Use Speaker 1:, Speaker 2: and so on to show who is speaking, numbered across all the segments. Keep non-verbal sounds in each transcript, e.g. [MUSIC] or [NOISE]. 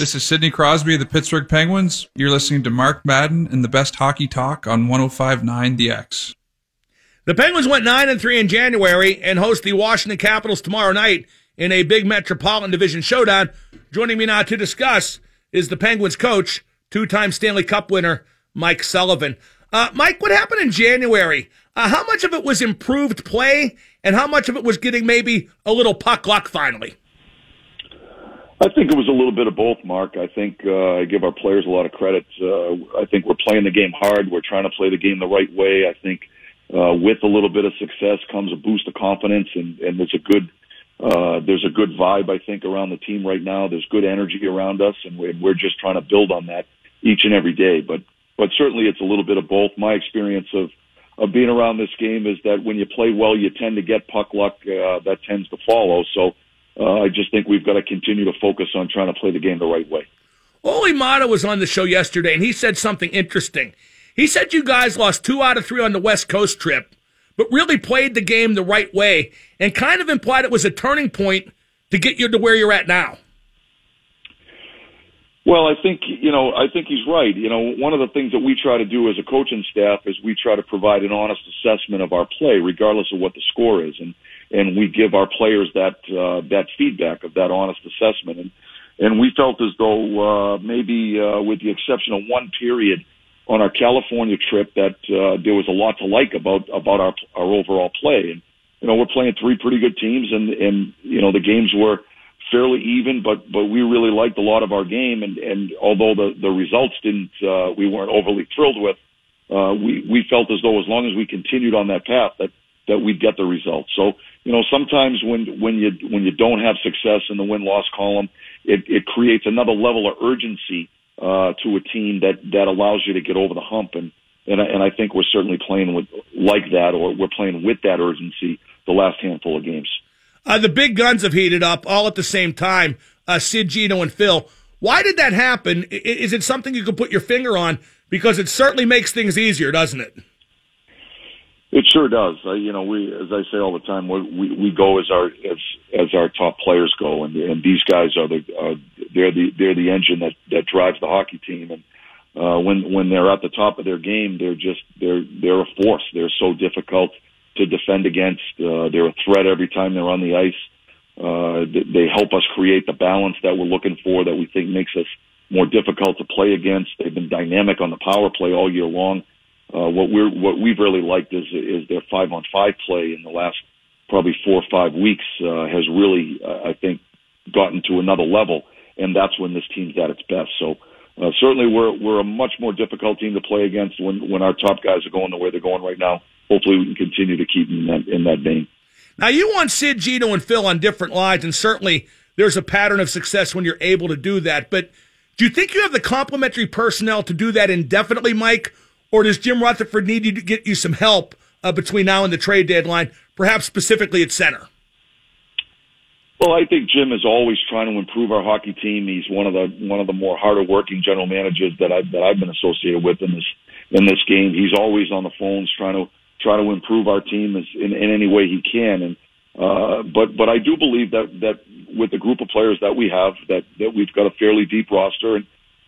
Speaker 1: This is Sidney Crosby of the Pittsburgh Penguins. You're listening to Mark Madden and the best hockey talk on 1059 The X.
Speaker 2: The Penguins went 9 and 3 in January and host the Washington Capitals tomorrow night in a big Metropolitan Division showdown. Joining me now to discuss is the Penguins coach, two time Stanley Cup winner, Mike Sullivan. Uh, Mike, what happened in January? Uh, how much of it was improved play, and how much of it was getting maybe a little puck luck finally?
Speaker 3: I think it was a little bit of both, Mark. I think uh, I give our players a lot of credit. Uh, I think we're playing the game hard. We're trying to play the game the right way. I think uh, with a little bit of success comes a boost of confidence, and, and there's a good uh, there's a good vibe I think around the team right now. There's good energy around us, and we're, we're just trying to build on that each and every day. But but certainly it's a little bit of both. My experience of of being around this game is that when you play well, you tend to get puck luck uh, that tends to follow. So uh, I just think we've got to continue to focus on trying to play the game the right way.
Speaker 2: Olli Maatta was on the show yesterday, and he said something interesting. He said you guys lost two out of three on the West Coast trip, but really played the game the right way, and kind of implied it was a turning point to get you to where you're at now.
Speaker 3: Well, I think you know. I think he's right. You know, one of the things that we try to do as a coaching staff is we try to provide an honest assessment of our play, regardless of what the score is, and and we give our players that uh, that feedback of that honest assessment. And and we felt as though uh, maybe, uh, with the exception of one period on our California trip, that uh, there was a lot to like about about our our overall play. And you know, we're playing three pretty good teams, and and you know the games were fairly even, but but we really liked a lot of our game, and and although the the results didn't, uh, we weren't overly thrilled with. Uh, we we felt as though as long as we continued on that path, that that we'd get the results. So you know, sometimes when when you when you don't have success in the win loss column, it, it creates another level of urgency uh, to a team that that allows you to get over the hump, and and and I think we're certainly playing with like that, or we're playing with that urgency the last handful of games.
Speaker 2: Uh, the big guns have heated up all at the same time. Uh, Sid, Gino, and Phil. Why did that happen? Is it something you can put your finger on? Because it certainly makes things easier, doesn't it?
Speaker 3: It sure does. Uh, you know, we, as I say all the time, we we, go as our as as our top players go, and and these guys are the uh, they're the they're the engine that that drives the hockey team, and uh, when when they're at the top of their game, they're just they're they're a force. They're so difficult to defend against. Uh, they're a threat every time they're on the ice. Uh, they help us create the balance that we're looking for that we think makes us more difficult to play against. They've been dynamic on the power play all year long. Uh, what we're what we've really liked is is their five on five play in the last probably four or five weeks uh, has really uh, I think gotten to another level, and that's when this team's at its best. So. Uh, certainly, we're we're a much more difficult team to play against when when our top guys are going the way they're going right now hopefully we can continue to keep in that in that vein.
Speaker 2: Now you want Sid, Gino, and Phil on different lines, and certainly there's a pattern of success when you're able to do that. But do you think you have the complementary personnel to do that indefinitely, Mike, or does Jim Rutherford need you to get you some help uh, between now and the trade deadline, perhaps specifically at center?
Speaker 3: Well, I think Jim is always trying to improve our hockey team. He's one of the one of the more harder working general managers that I that I've been associated with in this in this game. He's always on the phones trying to try to improve our team as, in, in any way he can. And uh, but but I do believe that that with the group of players that we have, that that we've got a fairly deep roster, and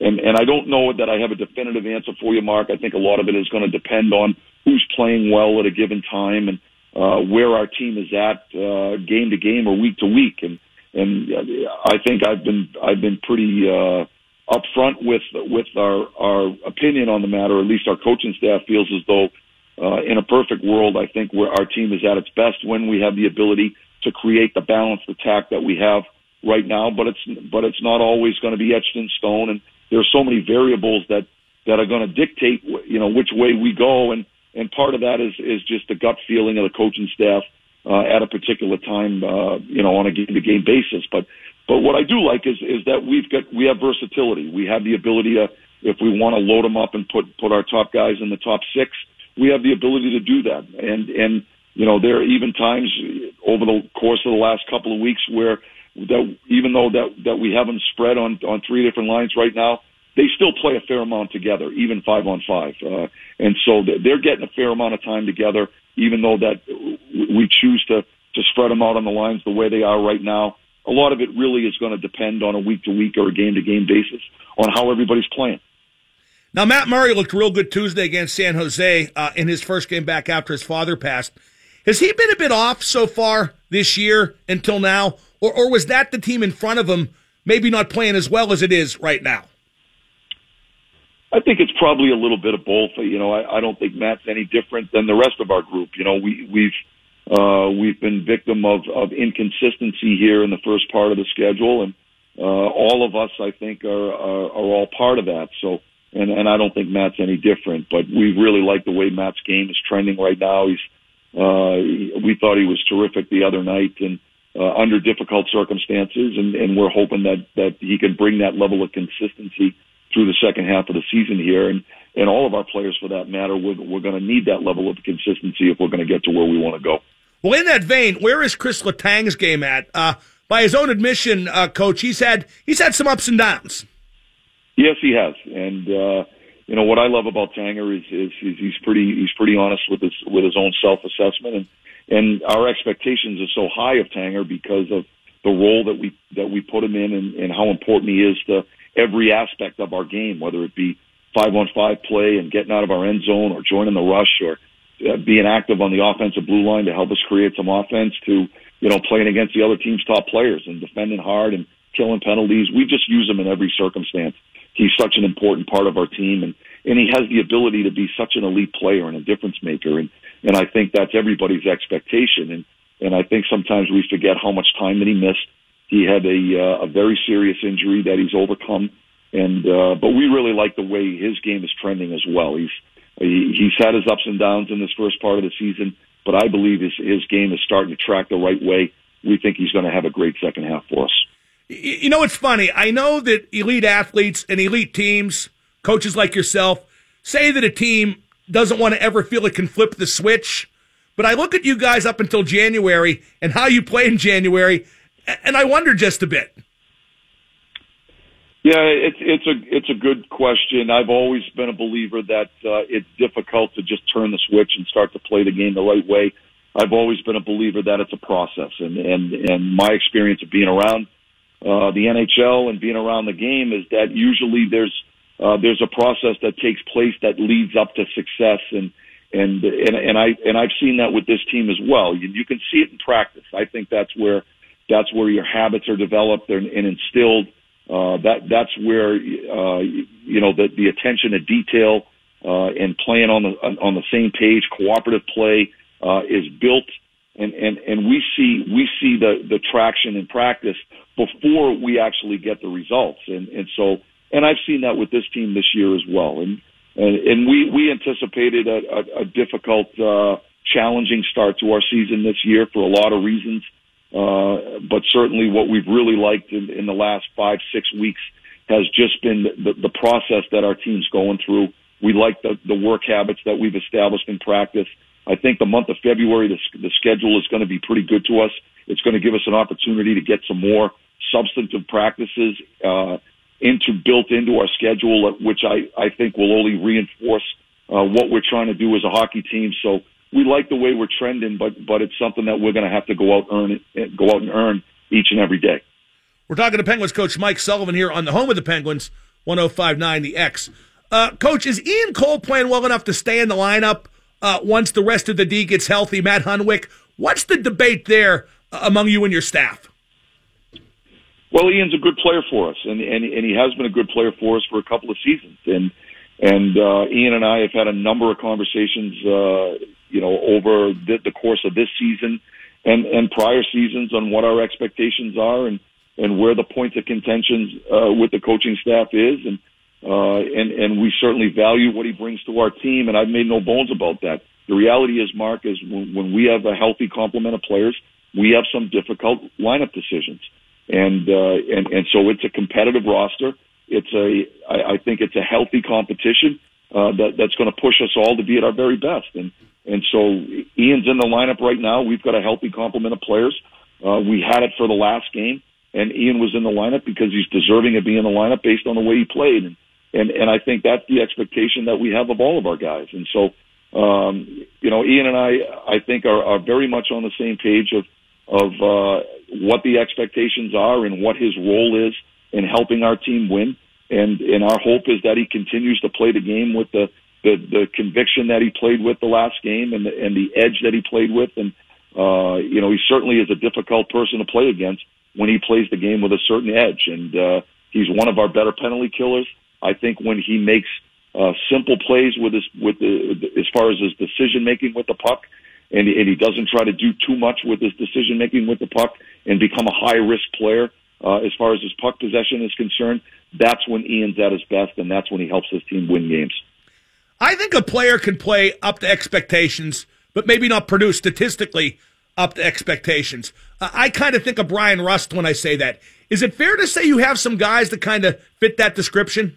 Speaker 3: and and I don't know that I have a definitive answer for you, Mark. I think a lot of it is going to depend on who's playing well at a given time and uh, where our team is at uh, game to game or week to week. And and I think I've been I've been pretty uh, upfront with with our our opinion on the matter. At least our coaching staff feels as though uh, in a perfect world, I think where our team is at its best when we have the ability to create the balanced attack that we have right now. But it's but it's not always going to be etched in stone, and there are so many variables that that are going to dictate you know which way we go, and and part of that is is just the gut feeling of the coaching staff uh, at a particular time, uh, you know, on a game to game basis. But but what I do like is is that we've got we have versatility. We have the ability to if we want to load them up and put put our top guys in the top six we have the ability to do that. And and you know there are even times over the course of the last couple of weeks where that even though that that we have them spread on on three different lines right now, they still play a fair amount together, even five on five. Uh, and so they're getting a fair amount of time together, even though that we choose to to spread them out on the lines the way they are right now. a lot of it really is going to depend on a week to week or a game to game basis on how everybody's playing.
Speaker 2: Now, Matt Murray looked real good Tuesday against San Jose uh, in his first game back after his father passed. Has he been a bit off so far this year until now, or, or was that the team in front of him maybe not playing as well as it is right now?
Speaker 3: I think it's probably a little bit of both. You know, I, I don't think Matt's any different than the rest of our group. You know, we we've uh, we've been victim of of inconsistency here in the first part of the schedule, and uh, all of us, I think, are, are are all part of that. So, and and I don't think Matt's any different. But we really like the way Matt's game is trending right now. He's uh, we thought he was terrific the other night, and uh, under difficult circumstances, and, and we're hoping that that he can bring that level of consistency through the second half of the season here. And, and all of our players, for that matter, we're, we're going to need that level of consistency if we're going to get to where we want to go.
Speaker 2: Well, in that vein, where is Chris Letang's game at? Uh, by his own admission, uh, coach, he's had he's had some ups and downs.
Speaker 3: Yes, he has, and uh, you know what I love about Tanger is, is, is he's pretty he's pretty honest with his with his own self assessment, and and our expectations are so high of Tanger because of the role that we that we put him in, and, and how important he is to every aspect of our game, whether it be five on five play and getting out of our end zone or joining the rush or uh, being active on the offensive blue line to help us create some offense to, you know, playing against the other team's top players and defending hard and killing penalties. We just use him in every circumstance. He's such an important part of our team and, and he has the ability to be such an elite player and a difference maker. And, and I think that's everybody's expectation. And, and I think sometimes we forget how much time that he missed he had a uh, a very serious injury that he's overcome, and uh, but we really like the way his game is trending as well. He's he, he's had his ups and downs in this first part of the season, but I believe his his game is starting to track the right way. We think he's going to have a great second half for us.
Speaker 2: You know, it's funny. I know that elite athletes and elite teams, coaches like yourself, say that a team doesn't want to ever feel it can flip the switch. But I look at you guys up until January and how you play in January, and I wonder just a bit.
Speaker 3: Yeah, it's it's a it's a good question. I've always been a believer that uh, it's difficult to just turn the switch and start to play the game the right way. I've always been a believer that it's a process, and and and my experience of being around uh, the NHL and being around the game is that usually there's uh, there's a process that takes place that leads up to success, and and and and I and I've seen that with this team as well. You, you can see it in practice. I think that's where that's where your habits are developed and, and instilled. Uh, that that's where uh, you know the, the attention to detail uh, and playing on the on the same page, cooperative play uh, is built, and, and and we see we see the the traction in practice before we actually get the results, and and so and I've seen that with this team this year as well, and and, and we we anticipated a, a, a difficult, uh, challenging start to our season this year for a lot of reasons. Uh, but certainly what we've really liked in, in the last five, six weeks has just been the, the process that our team's going through. We like the, the work habits that we've established in practice. I think the month of February, the, the schedule is going to be pretty good to us. It's going to give us an opportunity to get some more substantive practices uh, into built into our schedule, which I, I think will only reinforce uh, what we're trying to do as a hockey team. So we like the way we're trending, but but it's something that we're going to have to go out earn it, go out and earn each and every day.
Speaker 2: We're talking to Penguins coach Mike Sullivan here on the home of the Penguins, 1059 the X. Uh, coach, is Ian Cole playing well enough to stay in the lineup uh, once the rest of the D gets healthy? Matt Hunwick, what's the debate there uh, among you and your staff?
Speaker 3: Well, Ian's a good player for us, and, and and he has been a good player for us for a couple of seasons, and and uh, Ian and I have had a number of conversations, uh, you know, over the, the course of this season and and prior seasons on what our expectations are and and where the points of contention uh, with the coaching staff is, and uh, and and we certainly value what he brings to our team, and I've made no bones about that. The reality is, Mark, is when, when we have a healthy complement of players, we have some difficult lineup decisions, and uh, and and so it's a competitive roster it's a, I, I think it's a healthy competition uh, that that's going to push us all to be at our very best. And and so Ian's in the lineup right now. We've got a healthy complement of players. Uh, we had it for the last game, and Ian was in the lineup because he's deserving of being in the lineup based on the way he played. And and and I think that's the expectation that we have of all of our guys. And so, um, you know, Ian and I, I think are, are very much on the same page of of uh, what the expectations are and what his role is in helping our team win. And and our hope is that he continues to play the game with the the, the conviction that he played with the last game and the, and the edge that he played with. And uh, you know, he certainly is a difficult person to play against when he plays the game with a certain edge. And uh, he's one of our better penalty killers. I think when he makes uh, simple plays with his with the as far as his decision making with the puck, and, and he doesn't try to do too much with his decision making with the puck and become a high risk player uh, as far as his puck possession is concerned. That's when Ian's at his best, and that's when he helps his team win games.
Speaker 2: I think a player can play up to expectations, but maybe not produce statistically up to expectations. Uh, I kind of think of Bryan Rust when I say that. Is it fair to say you have some guys that kind of fit that description?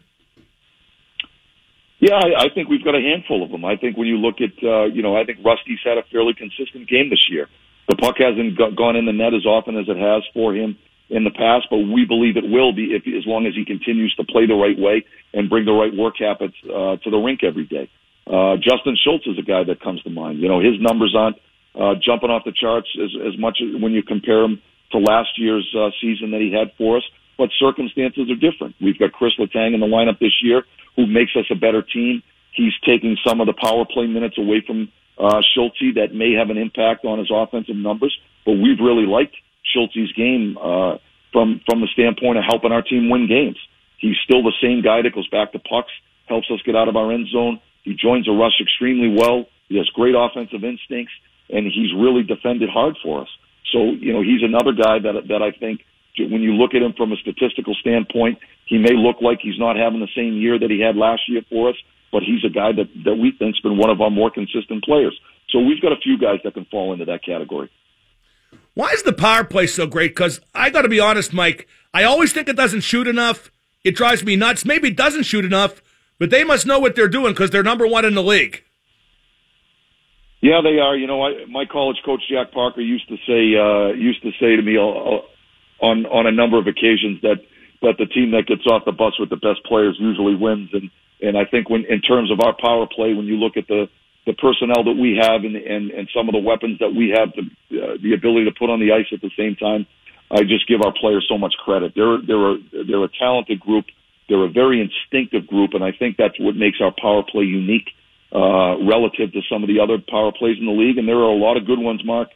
Speaker 3: Yeah, I, I think we've got a handful of them. I think when you look at, uh, you know, I think Rusty's had a fairly consistent game this year. The puck hasn't go- gone in the net as often as it has for him in the past, but we believe it will be if, as long as he continues to play the right way and bring the right work habits uh, to the rink every day. Uh, Justin Schultz is a guy that comes to mind. You know, his numbers aren't uh, jumping off the charts as, as much as when you compare him to last year's uh, season that he had for us, but circumstances are different. We've got Chris Letang in the lineup this year who makes us a better team. He's taking some of the power play minutes away from uh, Schultz that may have an impact on his offensive numbers, but we've really liked Schultz's game uh, from from the standpoint of helping our team win games. He's still the same guy that goes back to pucks, helps us get out of our end zone. He joins a rush extremely well. He has great offensive instincts, and he's really defended hard for us. So you know he's another guy that that I think when you look at him from a statistical standpoint, he may look like he's not having the same year that he had last year for us, but he's a guy that that we think's been one of our more consistent players. So we've got a few guys that can fall into that category.
Speaker 2: Why is the power play so great? Because I got to be honest, Mike. I always think it doesn't shoot enough. It drives me nuts. Maybe it doesn't shoot enough, but they must know what they're doing because they're number one in the league.
Speaker 3: Yeah, they are. You know, I, my college coach Jack Parker used to say uh, used to say to me on on a number of occasions that that the team that gets off the bus with the best players usually wins. And and I think when in terms of our power play, when you look at the the personnel that we have and, and, and some of the weapons that we have, the, uh, the ability to put on the ice at the same time. I just give our players so much credit. They're, they're, a, they're a talented group. They're a very instinctive group, and I think that's what makes our power play unique uh, relative to some of the other power plays in the league. And there are a lot of good ones, Mark.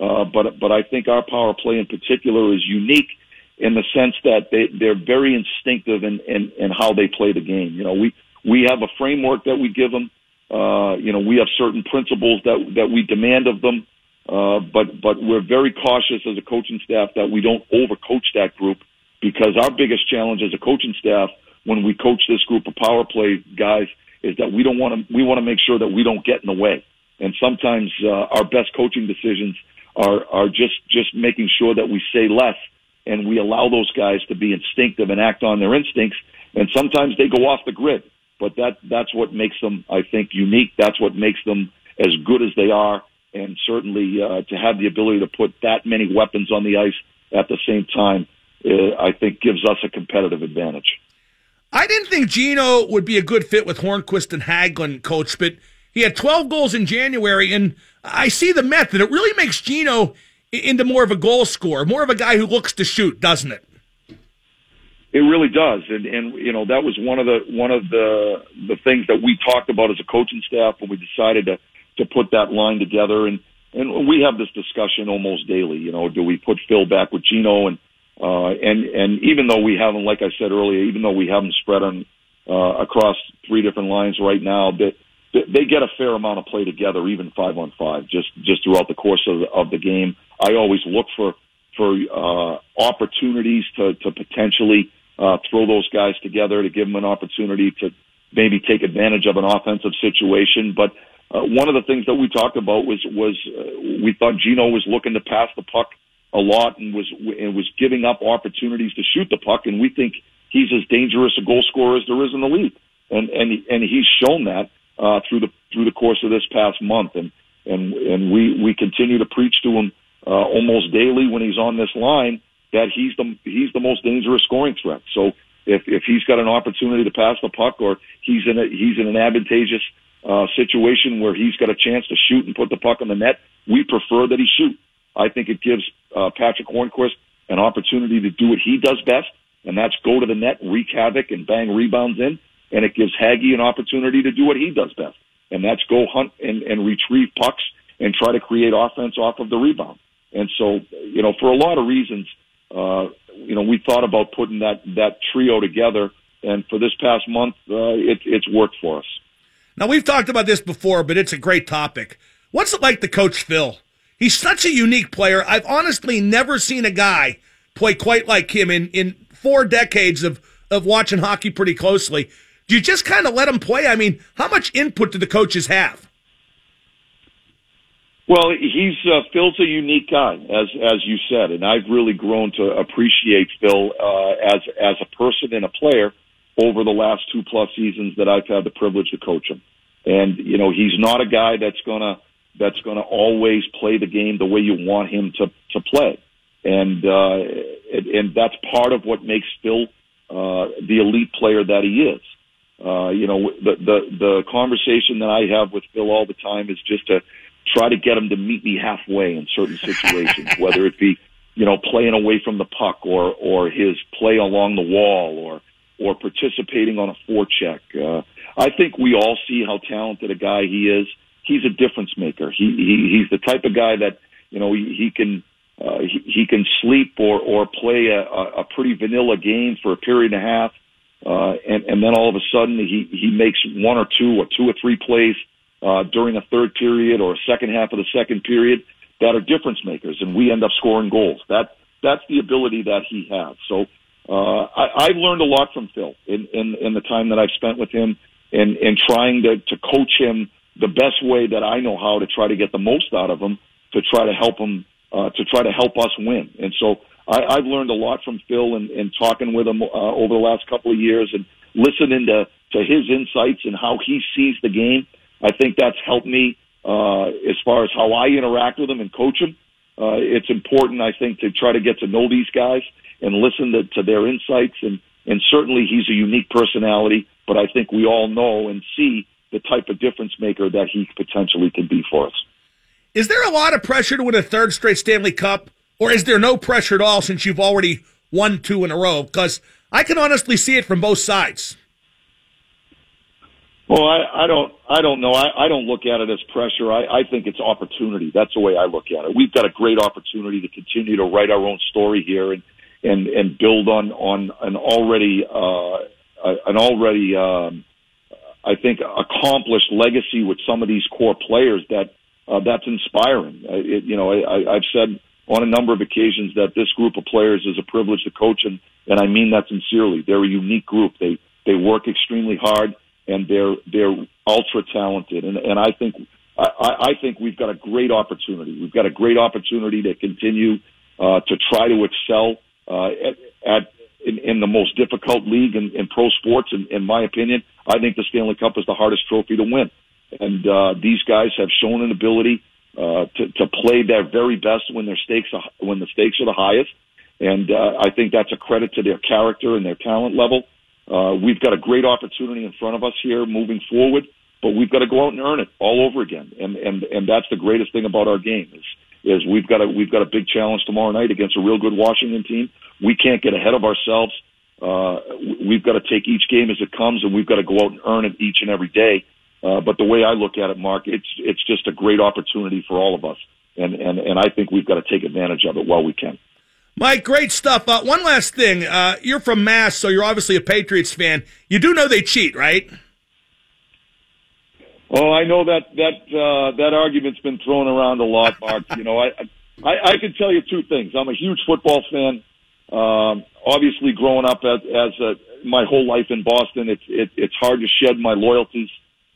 Speaker 3: Uh, but but I think our power play in particular is unique in the sense that they, they're very instinctive in, in, in how they play the game. You know, we we have a framework that we give them. Uh, you know, we have certain principles that that we demand of them, uh, but but we're very cautious as a coaching staff that we don't overcoach that group because our biggest challenge as a coaching staff when we coach this group of power play guys is that we don't want to we want to make sure that we don't get in the way. And sometimes uh, our best coaching decisions are are just just making sure that we say less and we allow those guys to be instinctive and act on their instincts. And sometimes they go off the grid but that that's what makes them, I think, unique. That's what makes them as good as they are, and certainly uh, to have the ability to put that many weapons on the ice at the same time, uh, I think, gives us a competitive advantage.
Speaker 2: I didn't think Gino would be a good fit with Hornqvist and Hagelin, coach, but he had 12 goals in January, and I see the method. It really makes Gino into more of a goal scorer, more of a guy who looks to shoot, doesn't it?
Speaker 3: It really does, and and you know that was one of the one of the the things that we talked about as a coaching staff when we decided to to put that line together, and and we have this discussion almost daily. You know, do we put Phil back with Gino, and uh, and and even though we haven't, like I said earlier, even though we haven't spread on uh, across three different lines right now, that they get a fair amount of play together, even five on five, just just throughout the course of the, of the game. I always look for for uh, opportunities to to potentially uh, throw those guys together to give them an opportunity to maybe take advantage of an offensive situation. But uh, one of the things that we talked about was was uh, we thought Gino was looking to pass the puck a lot and was and was giving up opportunities to shoot the puck, and we think he's as dangerous a goal scorer as there is in the league, and and and he's shown that uh, through the through the course of this past month, and and and we we continue to preach to him uh, almost daily when he's on this line that he's the he's the most dangerous scoring threat. So if if he's got an opportunity to pass the puck or he's in a he's in an advantageous uh, situation where he's got a chance to shoot and put the puck on the net, we prefer that he shoot. I think it gives uh, Patric Hornqvist an opportunity to do what he does best, and that's go to the net, wreak havoc, and bang rebounds in. And it gives Haggy an opportunity to do what he does best, and that's go hunt and, and retrieve pucks and try to create offense off of the rebound. And so, you know, for a lot of reasons, uh, you know, we thought about putting that that trio together, and for this past month, uh, it, it's worked for us.
Speaker 2: Now we've talked about this before, but it's a great topic. What's it like to coach Phil? He's such a unique player. I've honestly never seen a guy play quite like him in, in four decades of, of watching hockey pretty closely. Do you just kind of let him play? I mean, how much input do the coaches have?
Speaker 3: Well, he's uh, Phil's a unique guy, as as you said, and I've really grown to appreciate Phil uh, as as a person and a player over the last two plus seasons that I've had the privilege to coach him. And you know, he's not a guy that's gonna that's gonna always play the game the way you want him to to play, and uh, and, and that's part of what makes Phil uh, the elite player that he is. Uh, you know, the the the conversation that I have with Phil all the time is just to try to get him to meet me halfway in certain situations, [LAUGHS] whether it be, you know, playing away from the puck or, or his play along the wall or, or participating on a forecheck. Uh, I think we all see how talented a guy he is. He's a difference maker. He, he he's the type of guy that, you know, he, he can, uh, he, he can sleep or, or play a, a pretty vanilla game for a period and a half. Uh, and, and then all of a sudden he, he makes one or two or two or three plays uh, during a third period or a second half of the second period that are difference makers, and we end up scoring goals. That that's the ability that he has. So uh, I, I've learned a lot from Phil in, in in the time that I've spent with him, and in trying to to coach him the best way that I know how to try to get the most out of him to try to help him uh, to try to help us win. And so I, I've learned a lot from Phil and, and talking with him uh, over the last couple of years and listening to to his insights and how he sees the game I think that's helped me uh, as far as how I interact with him and coach him. Uh, it's important, I think, to try to get to know these guys and listen to, to their insights. And, and certainly he's a unique personality, but I think we all know and see the type of difference maker that he potentially can be for us.
Speaker 2: Is there a lot of pressure to win a third straight Stanley Cup, or is there no pressure at all since you've already won two in a row? Because I can honestly see it from both sides.
Speaker 3: Well, I, I don't, I don't know. I, I don't look at it as pressure. I, I think it's opportunity. That's the way I look at it. We've got a great opportunity to continue to write our own story here and and and build on on an already uh, an already um, I think accomplished legacy with some of these core players that uh, that's inspiring. It, you know, I, I've said on a number of occasions that this group of players is a privilege to coach, and and I mean that sincerely. They're a unique group. They they work extremely hard and they're they're ultra talented, and and I think I, I think we've got a great opportunity. We've got a great opportunity to continue uh, to try to excel uh, at, at in, in the most difficult league in, in pro sports. In, in my opinion, I think the Stanley Cup is the hardest trophy to win, and uh, these guys have shown an ability uh, to to play their very best when their stakes are, when the stakes are the highest. And uh, I think that's a credit to their character and their talent level. Uh, we've got a great opportunity in front of us here moving forward, but we've got to go out and earn it all over again. And and and that's the greatest thing about our game is is we've got a we've got a big challenge tomorrow night against a real good Washington team. We can't get ahead of ourselves. Uh, we've got to take each game as it comes, and we've got to go out and earn it each and every day. Uh, but the way I look at it, Mark, it's it's just a great opportunity for all of us, and and and I think we've got to take advantage of it while we can.
Speaker 2: Mike, great stuff. Uh, one last thing. Uh, you're from Mass, so you're obviously a Patriots fan. You do know they cheat, right?
Speaker 3: Oh, I know that that uh, that argument's been thrown around a lot, Mark. [LAUGHS] you know, I, I I can tell you two things. I'm a huge football fan. Um, obviously, growing up as as a, my whole life in Boston, it's it, it's hard to shed my loyalties.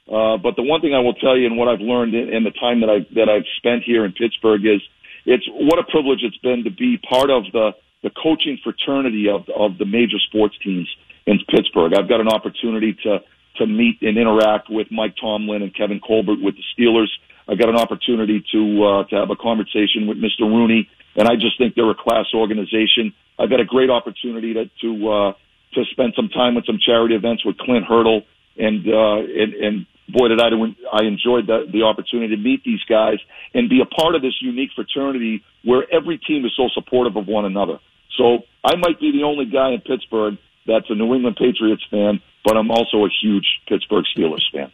Speaker 3: Uh, but the one thing I will tell you, and what I've learned in, in the time that I that I've spent here in Pittsburgh, is it's what a privilege it's been to be part of the the coaching fraternity of of the major sports teams in Pittsburgh. I've got an opportunity to to meet and interact with Mike Tomlin and Kevin Colbert with the Steelers. I got an opportunity to uh, to have a conversation with Mr. Rooney, and I just think they're a class organization. I've got a great opportunity to to uh, to spend some time with some charity events with Clint Hurdle and uh, and, and boy, did I I enjoyed the, the opportunity to meet these guys and be a part of this unique fraternity where every team is so supportive of one another. So I might be the only guy in Pittsburgh that's a New England Patriots fan, but I'm also a huge Pittsburgh Steelers fan.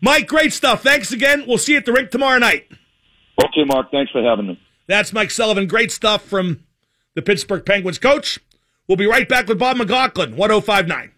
Speaker 2: Mike, great stuff. Thanks again. We'll see you at the rink tomorrow night.
Speaker 3: Okay, Mark. Thanks for having me.
Speaker 2: That's Mike Sullivan. Great stuff from the Pittsburgh Penguins coach. We'll be right back with Bob McLaughlin, 1059.